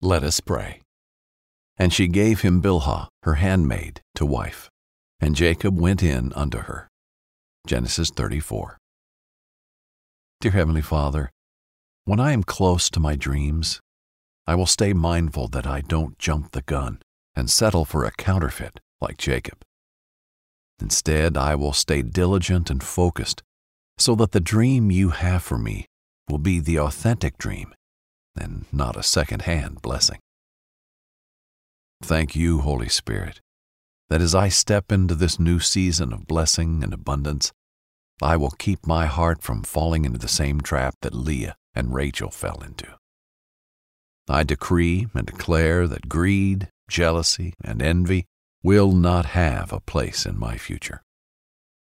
Let us pray. And she gave him Bilhah, her handmaid, to wife, and Jacob went in unto her. Genesis 34. Dear Heavenly Father, when I am close to my dreams, I will stay mindful that I don't jump the gun and settle for a counterfeit like Jacob. Instead, I will stay diligent and focused so that the dream you have for me will be the authentic dream and not a second hand blessing. Thank you, Holy Spirit, that as I step into this new season of blessing and abundance, I will keep my heart from falling into the same trap that Leah and Rachel fell into. I decree and declare that greed, jealousy, and envy will not have a place in my future.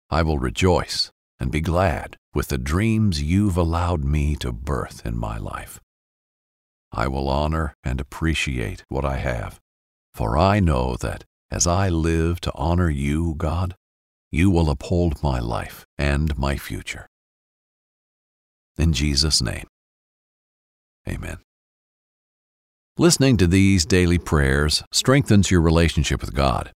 I will rejoice and be glad with the dreams you've allowed me to birth in my life. I will honor and appreciate what I have, for I know that as I live to honor you, God, you will uphold my life and my future. In Jesus' name, amen. Listening to these daily prayers strengthens your relationship with God.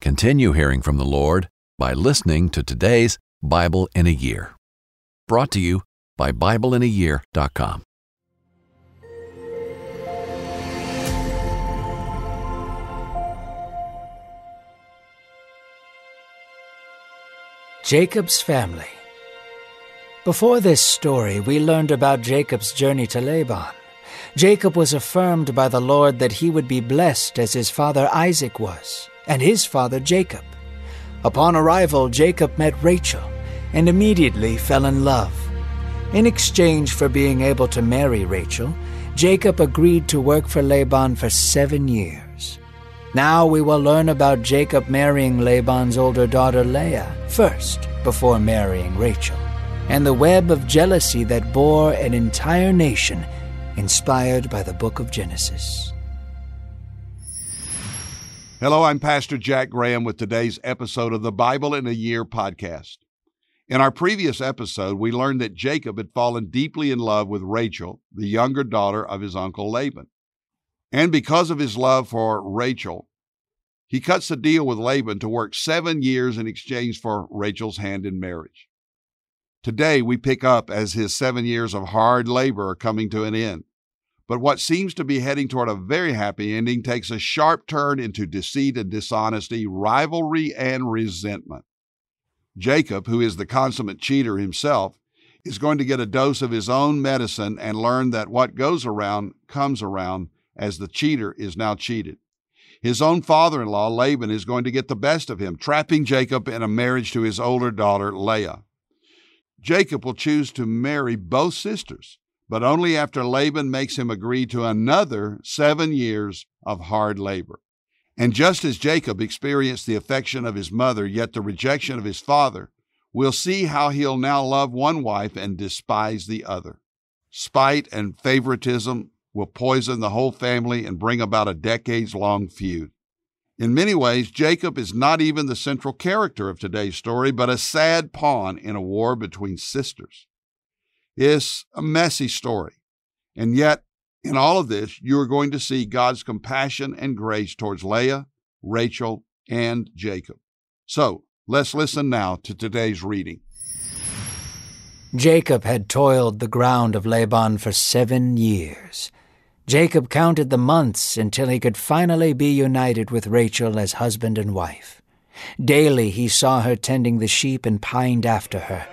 Continue hearing from the Lord by listening to today's Bible in a Year. Brought to you by BibleInAYear.com. Jacob's family. Before this story, we learned about Jacob's journey to Laban. Jacob was affirmed by the Lord that he would be blessed as his father Isaac was, and his father Jacob. Upon arrival, Jacob met Rachel and immediately fell in love. In exchange for being able to marry Rachel, Jacob agreed to work for Laban for seven years. Now we will learn about Jacob marrying Laban's older daughter Leah first before marrying Rachel, and the web of jealousy that bore an entire nation inspired by the book of Genesis. Hello, I'm Pastor Jack Graham with today's episode of the Bible in a Year podcast. In our previous episode, we learned that Jacob had fallen deeply in love with Rachel, the younger daughter of his uncle Laban. And because of his love for Rachel, he cuts a deal with Laban to work seven years in exchange for Rachel's hand in marriage. Today, we pick up as his seven years of hard labor are coming to an end. But what seems to be heading toward a very happy ending takes a sharp turn into deceit and dishonesty, rivalry and resentment. Jacob, who is the consummate cheater himself, is going to get a dose of his own medicine and learn that what goes around comes around as the cheater is now cheated. His own father in law, Laban, is going to get the best of him, trapping Jacob in a marriage to his older daughter, Leah. Jacob will choose to marry both sisters, but only after Laban makes him agree to another seven years of hard labor. And just as Jacob experienced the affection of his mother, yet the rejection of his father, we'll see how he'll now love one wife and despise the other. Spite and favoritism will poison the whole family and bring about a decades long feud. In many ways, Jacob is not even the central character of today's story, but a sad pawn in a war between sisters. It's a messy story, and yet, in all of this, you are going to see God's compassion and grace towards Leah, Rachel, and Jacob. So, let's listen now to today's reading. Jacob had toiled the ground of Laban for seven years. Jacob counted the months until he could finally be united with Rachel as husband and wife. Daily he saw her tending the sheep and pined after her.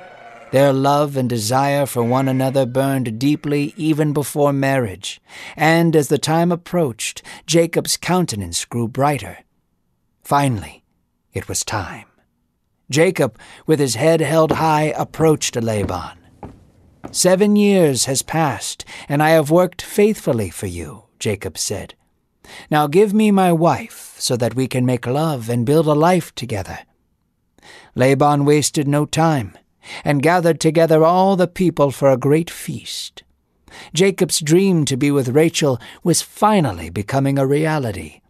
Their love and desire for one another burned deeply even before marriage, and as the time approached, Jacob's countenance grew brighter. Finally, it was time. Jacob, with his head held high, approached Laban. Seven years has passed, and I have worked faithfully for you, Jacob said. Now give me my wife, so that we can make love and build a life together. Laban wasted no time, and gathered together all the people for a great feast. Jacob's dream to be with Rachel was finally becoming a reality.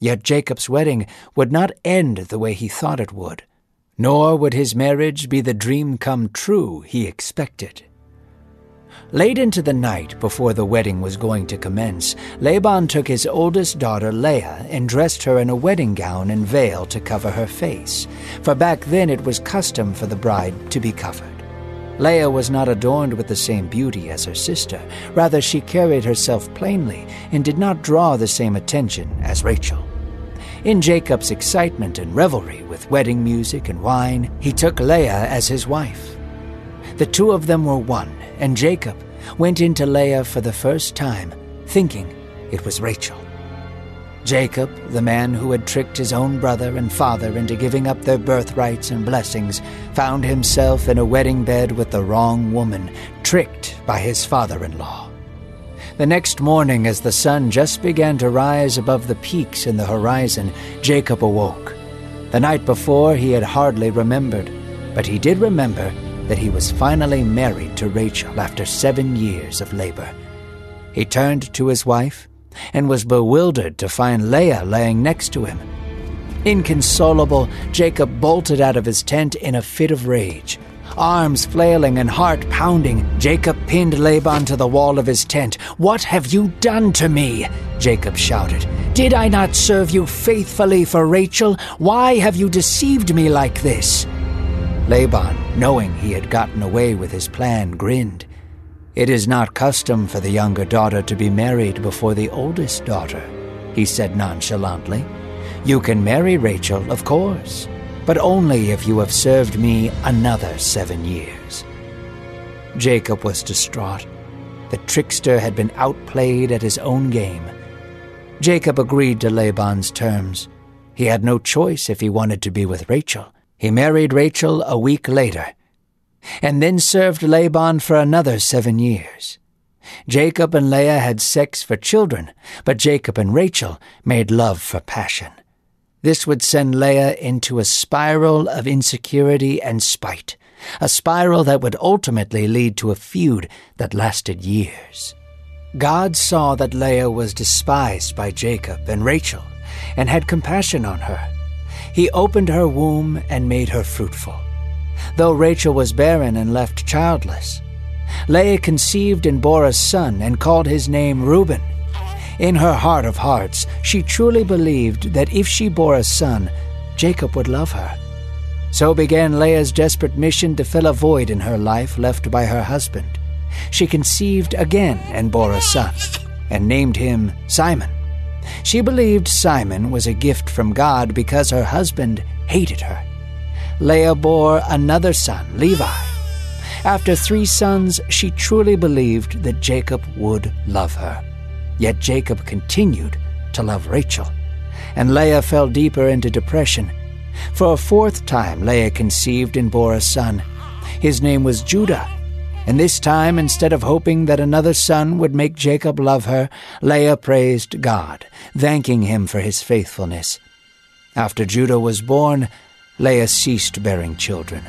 Yet Jacob's wedding would not end the way he thought it would, nor would his marriage be the dream come true he expected. Late into the night, before the wedding was going to commence, Laban took his oldest daughter Leah and dressed her in a wedding gown and veil to cover her face, for back then it was custom for the bride to be covered. Leah was not adorned with the same beauty as her sister, rather, she carried herself plainly and did not draw the same attention as Rachel. In Jacob's excitement and revelry with wedding music and wine, he took Leah as his wife. The two of them were one, and Jacob went into Leah for the first time, thinking it was Rachel. Jacob, the man who had tricked his own brother and father into giving up their birthrights and blessings, found himself in a wedding bed with the wrong woman, tricked by his father in law. The next morning, as the sun just began to rise above the peaks in the horizon, Jacob awoke. The night before, he had hardly remembered, but he did remember that he was finally married to Rachel after seven years of labor. He turned to his wife and was bewildered to find Leah laying next to him. Inconsolable, Jacob bolted out of his tent in a fit of rage. Arms flailing and heart pounding, Jacob pinned Laban to the wall of his tent. What have you done to me? Jacob shouted. Did I not serve you faithfully for Rachel? Why have you deceived me like this? Laban, knowing he had gotten away with his plan, grinned. It is not custom for the younger daughter to be married before the oldest daughter, he said nonchalantly. You can marry Rachel, of course, but only if you have served me another seven years. Jacob was distraught. The trickster had been outplayed at his own game. Jacob agreed to Laban's terms. He had no choice if he wanted to be with Rachel. He married Rachel a week later, and then served Laban for another seven years. Jacob and Leah had sex for children, but Jacob and Rachel made love for passion. This would send Leah into a spiral of insecurity and spite, a spiral that would ultimately lead to a feud that lasted years. God saw that Leah was despised by Jacob and Rachel and had compassion on her. He opened her womb and made her fruitful. Though Rachel was barren and left childless, Leah conceived and bore a son and called his name Reuben. In her heart of hearts, she truly believed that if she bore a son, Jacob would love her. So began Leah's desperate mission to fill a void in her life left by her husband. She conceived again and bore a son, and named him Simeon. She believed Simeon was a gift from God because her husband hated her. Leah bore another son, Levi. After three sons, she truly believed that Jacob would love her. Yet Jacob continued to love Rachel, and Leah fell deeper into depression. For a fourth time, Leah conceived and bore a son. His name was Judah and this time, instead of hoping that another son would make Jacob love her, Leah praised God, thanking him for his faithfulness. After Judah was born, Leah ceased bearing children.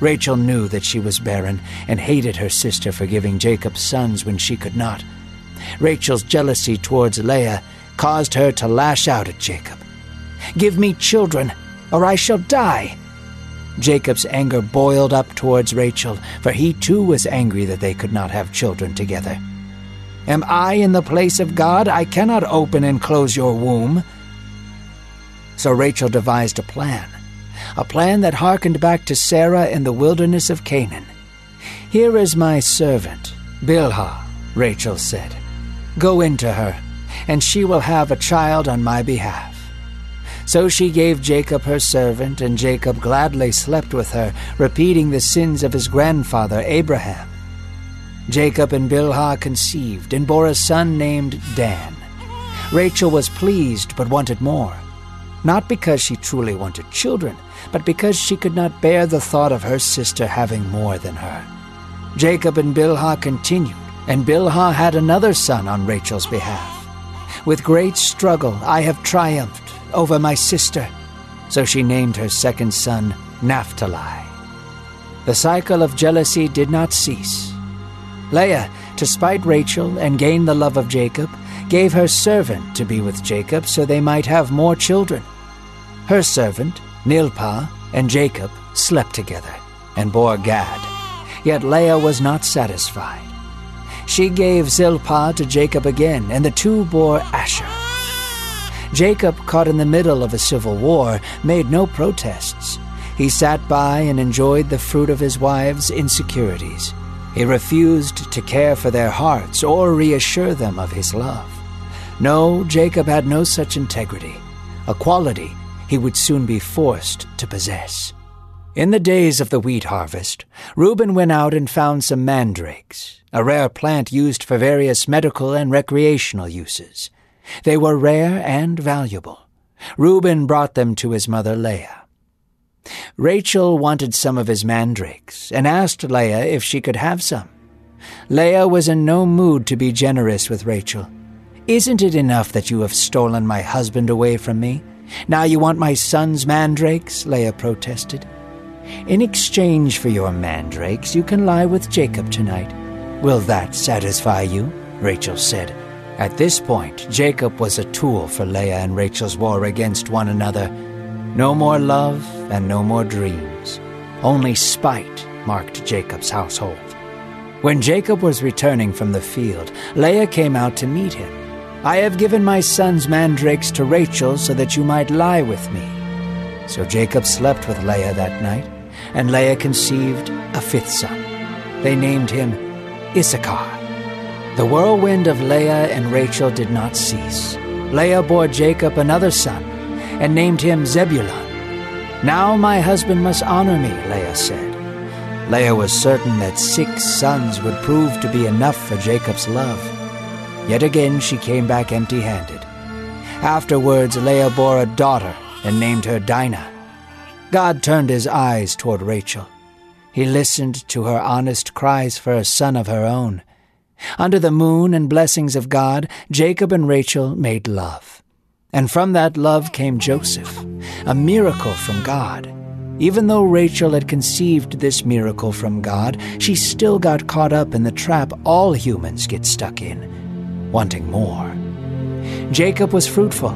Rachel knew that she was barren and hated her sister for giving Jacob sons when she could not. Rachel's jealousy towards Leah caused her to lash out at Jacob. Give me children, or I shall die, Jacob's anger boiled up towards Rachel, for he too was angry that they could not have children together. Am I in the place of God? I cannot open and close your womb. So Rachel devised a plan, a plan that hearkened back to Sarah in the wilderness of Canaan. Here is my servant, Bilhah, Rachel said. Go into her, and she will have a child on my behalf. So she gave Jacob her servant, and Jacob gladly slept with her, repeating the sins of his grandfather Abraham. Jacob and Bilhah conceived and bore a son named Dan. Rachel was pleased but wanted more, not because she truly wanted children, but because she could not bear the thought of her sister having more than her. Jacob and Bilhah continued, and Bilhah had another son on Rachel's behalf. With great struggle I have triumphed over my sister. So she named her second son Naphtali. The cycle of jealousy did not cease. Leah, to spite Rachel and gain the love of Jacob, gave her servant to be with Jacob so they might have more children. Her servant, Zilpah, and Jacob slept together and bore Gad. Yet Leah was not satisfied. She gave Zilpah to Jacob again, and the two bore Asher. Jacob, caught in the middle of a civil war, made no protests. He sat by and enjoyed the fruit of his wives' insecurities. He refused to care for their hearts or reassure them of his love. No, Jacob had no such integrity, a quality he would soon be forced to possess. In the days of the wheat harvest, Reuben went out and found some mandrakes, a rare plant used for various medical and recreational uses. They were rare and valuable. Reuben brought them to his mother Leah. Rachel wanted some of his mandrakes and asked Leah if she could have some. Leah was in no mood to be generous with Rachel. Isn't it enough that you have stolen my husband away from me? Now you want my son's mandrakes? Leah protested. In exchange for your mandrakes, you can lie with Jacob tonight. Will that satisfy you? Rachel said. At this point, Jacob was a tool for Leah and Rachel's war against one another. No more love and no more dreams. Only spite marked Jacob's household. When Jacob was returning from the field, Leah came out to meet him. I have given my son's mandrakes to Rachel so that you might lie with me. So Jacob slept with Leah that night, and Leah conceived a fifth son. They named him Issachar. The whirlwind of Leah and Rachel did not cease. Leah bore Jacob another son, and named him Zebulun. Now my husband must honor me, Leah said. Leah was certain that six sons would prove to be enough for Jacob's love. Yet again she came back empty handed. Afterwards, Leah bore a daughter and named her Dinah. God turned his eyes toward Rachel. He listened to her honest cries for a son of her own. Under the moon and blessings of God, Jacob and Rachel made love. And from that love came Joseph, a miracle from God. Even though Rachel had conceived this miracle from God, she still got caught up in the trap all humans get stuck in wanting more. Jacob was fruitful,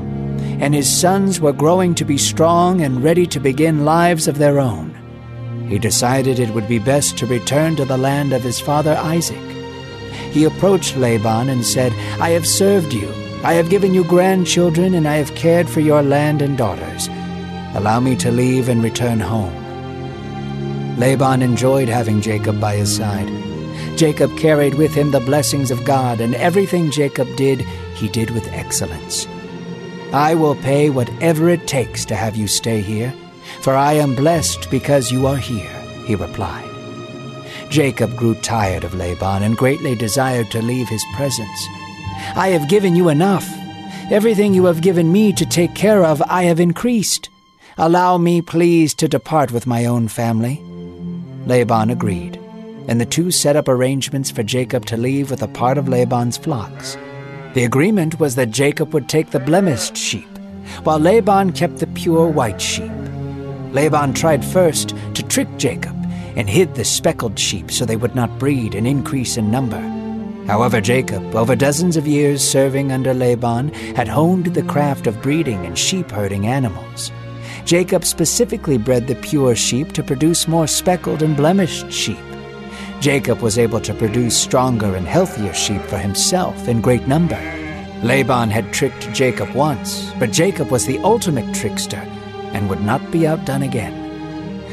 and his sons were growing to be strong and ready to begin lives of their own. He decided it would be best to return to the land of his father Isaac. He approached Laban and said, I have served you. I have given you grandchildren, and I have cared for your land and daughters. Allow me to leave and return home. Laban enjoyed having Jacob by his side. Jacob carried with him the blessings of God, and everything Jacob did, he did with excellence. I will pay whatever it takes to have you stay here, for I am blessed because you are here, he replied. Jacob grew tired of Laban and greatly desired to leave his presence. I have given you enough. Everything you have given me to take care of, I have increased. Allow me, please, to depart with my own family. Laban agreed and the two set up arrangements for Jacob to leave with a part of Laban's flocks. The agreement was that Jacob would take the blemished sheep, while Laban kept the pure white sheep. Laban tried first to trick Jacob and hid the speckled sheep so they would not breed and increase in number. However, Jacob, over dozens of years serving under Laban, had honed the craft of breeding and sheep herding animals. Jacob specifically bred the pure sheep to produce more speckled and blemished sheep. Jacob was able to produce stronger and healthier sheep for himself in great number. Laban had tricked Jacob once, but Jacob was the ultimate trickster and would not be outdone again.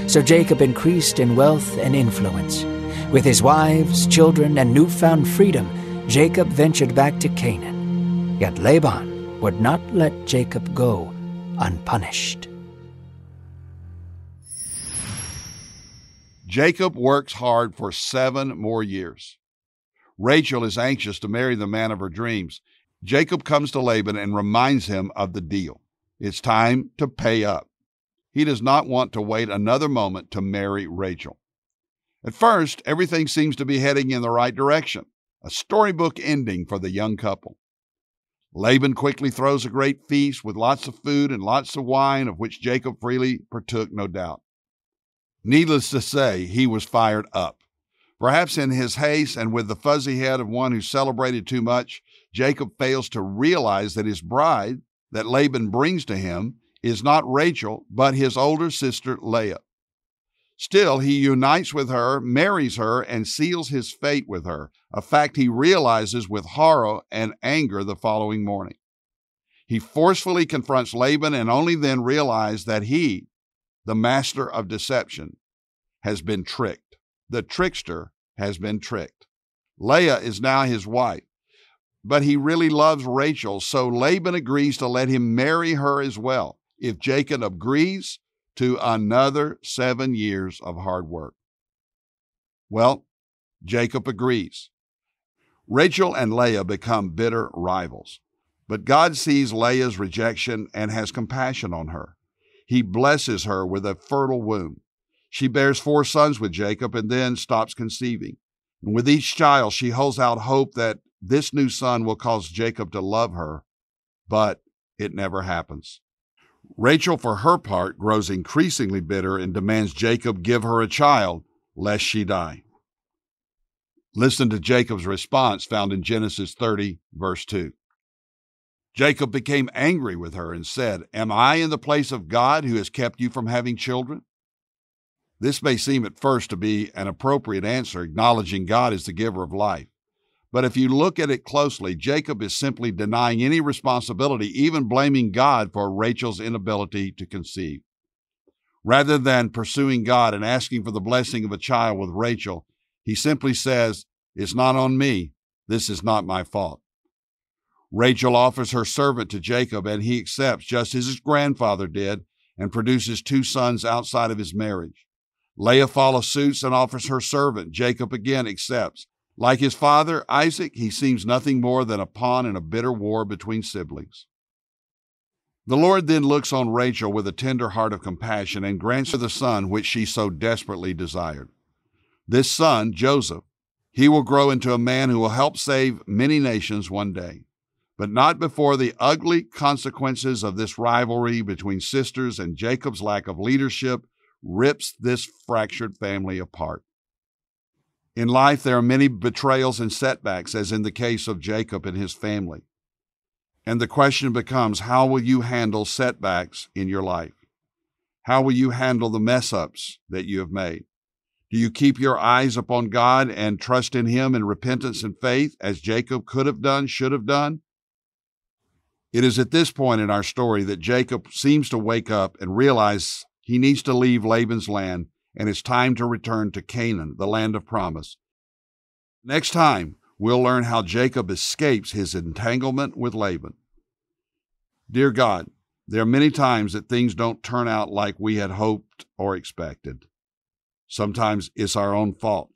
So Jacob increased in wealth and influence. With his wives, children, and newfound freedom, Jacob ventured back to Canaan. Yet Laban would not let Jacob go unpunished. Jacob works hard for seven more years. Rachel is anxious to marry the man of her dreams. Jacob comes to Laban and reminds him of the deal. It's time to pay up. He does not want to wait another moment to marry Rachel. At first, everything seems to be heading in the right direction, a storybook ending for the young couple. Laban quickly throws a great feast with lots of food and lots of wine, of which Jacob freely partook, no doubt. Needless to say, he was fired up. Perhaps in his haste and with the fuzzy head of one who celebrated too much, Jacob fails to realize that his bride, that Laban brings to him, is not Rachel, but his older sister Leah. Still, he unites with her, marries her, and seals his fate with her, a fact he realizes with horror and anger the following morning. He forcefully confronts Laban and only then realizes that he, the master of deception, has been tricked. The trickster has been tricked. Leah is now his wife, but he really loves Rachel, so Laban agrees to let him marry her as well if Jacob agrees to another seven years of hard work. Well, Jacob agrees. Rachel and Leah become bitter rivals, but God sees Leah's rejection and has compassion on her. He blesses her with a fertile womb. She bears four sons with Jacob and then stops conceiving. And with each child, she holds out hope that this new son will cause Jacob to love her, but it never happens. Rachel, for her part, grows increasingly bitter and demands Jacob give her a child, lest she die. Listen to Jacob's response found in Genesis 30, verse 2. Jacob became angry with her and said, Am I in the place of God who has kept you from having children? This may seem at first to be an appropriate answer, acknowledging God as the giver of life. But if you look at it closely, Jacob is simply denying any responsibility, even blaming God for Rachel's inability to conceive. Rather than pursuing God and asking for the blessing of a child with Rachel, he simply says, It's not on me. This is not my fault. Rachel offers her servant to Jacob, and he accepts, just as his grandfather did, and produces two sons outside of his marriage. Leah follows suit and offers her servant. Jacob again accepts. Like his father, Isaac, he seems nothing more than a pawn in a bitter war between siblings. The Lord then looks on Rachel with a tender heart of compassion and grants her the son which she so desperately desired. This son, Joseph, he will grow into a man who will help save many nations one day, but not before the ugly consequences of this rivalry between sisters and Jacob's lack of leadership rips this fractured family apart. In life, there are many betrayals and setbacks, as in the case of Jacob and his family. And the question becomes how will you handle setbacks in your life? How will you handle the mess ups that you have made? Do you keep your eyes upon God and trust in Him in repentance and faith, as Jacob could have done, should have done? It is at this point in our story that Jacob seems to wake up and realize he needs to leave Laban's land and it's time to return to Canaan, the land of promise. Next time, we'll learn how Jacob escapes his entanglement with Laban. Dear God, there are many times that things don't turn out like we had hoped or expected. Sometimes it's our own fault.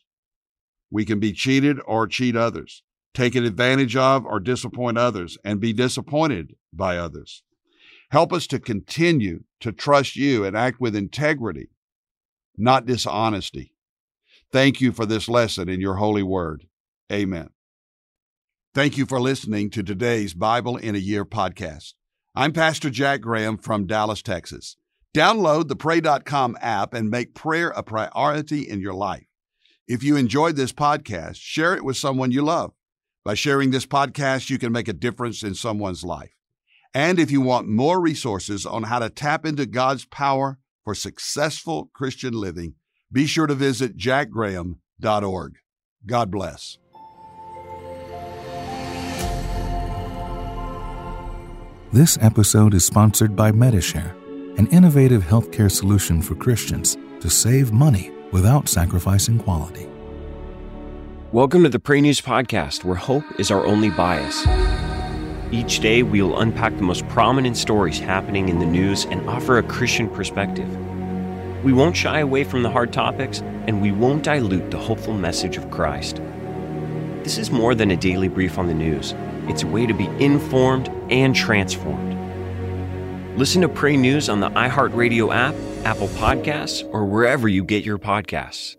We can be cheated or cheat others, taken advantage of or disappoint others, and be disappointed by others. Help us to continue to trust you and act with integrity not dishonesty. Thank you for this lesson in your holy word. Amen. Thank you for listening to today's Bible in a Year podcast. I'm Pastor Jack Graham from Dallas, Texas. Download the Pray.com app and make prayer a priority in your life. If you enjoyed this podcast, share it with someone you love. By sharing this podcast, you can make a difference in someone's life. And if you want more resources on how to tap into God's power for successful Christian living, be sure to visit jackgraham.org. God bless. This episode is sponsored by Medi-Share, an innovative healthcare solution for Christians to save money without sacrificing quality. Welcome to the Pray News Podcast, where hope is our only bias. Each day, we will unpack the most prominent stories happening in the news and offer a Christian perspective. We won't shy away from the hard topics, and we won't dilute the hopeful message of Christ. This is more than a daily brief on the news, it's a way to be informed and transformed. Listen to Pray News on the iHeartRadio app, Apple Podcasts, or wherever you get your podcasts.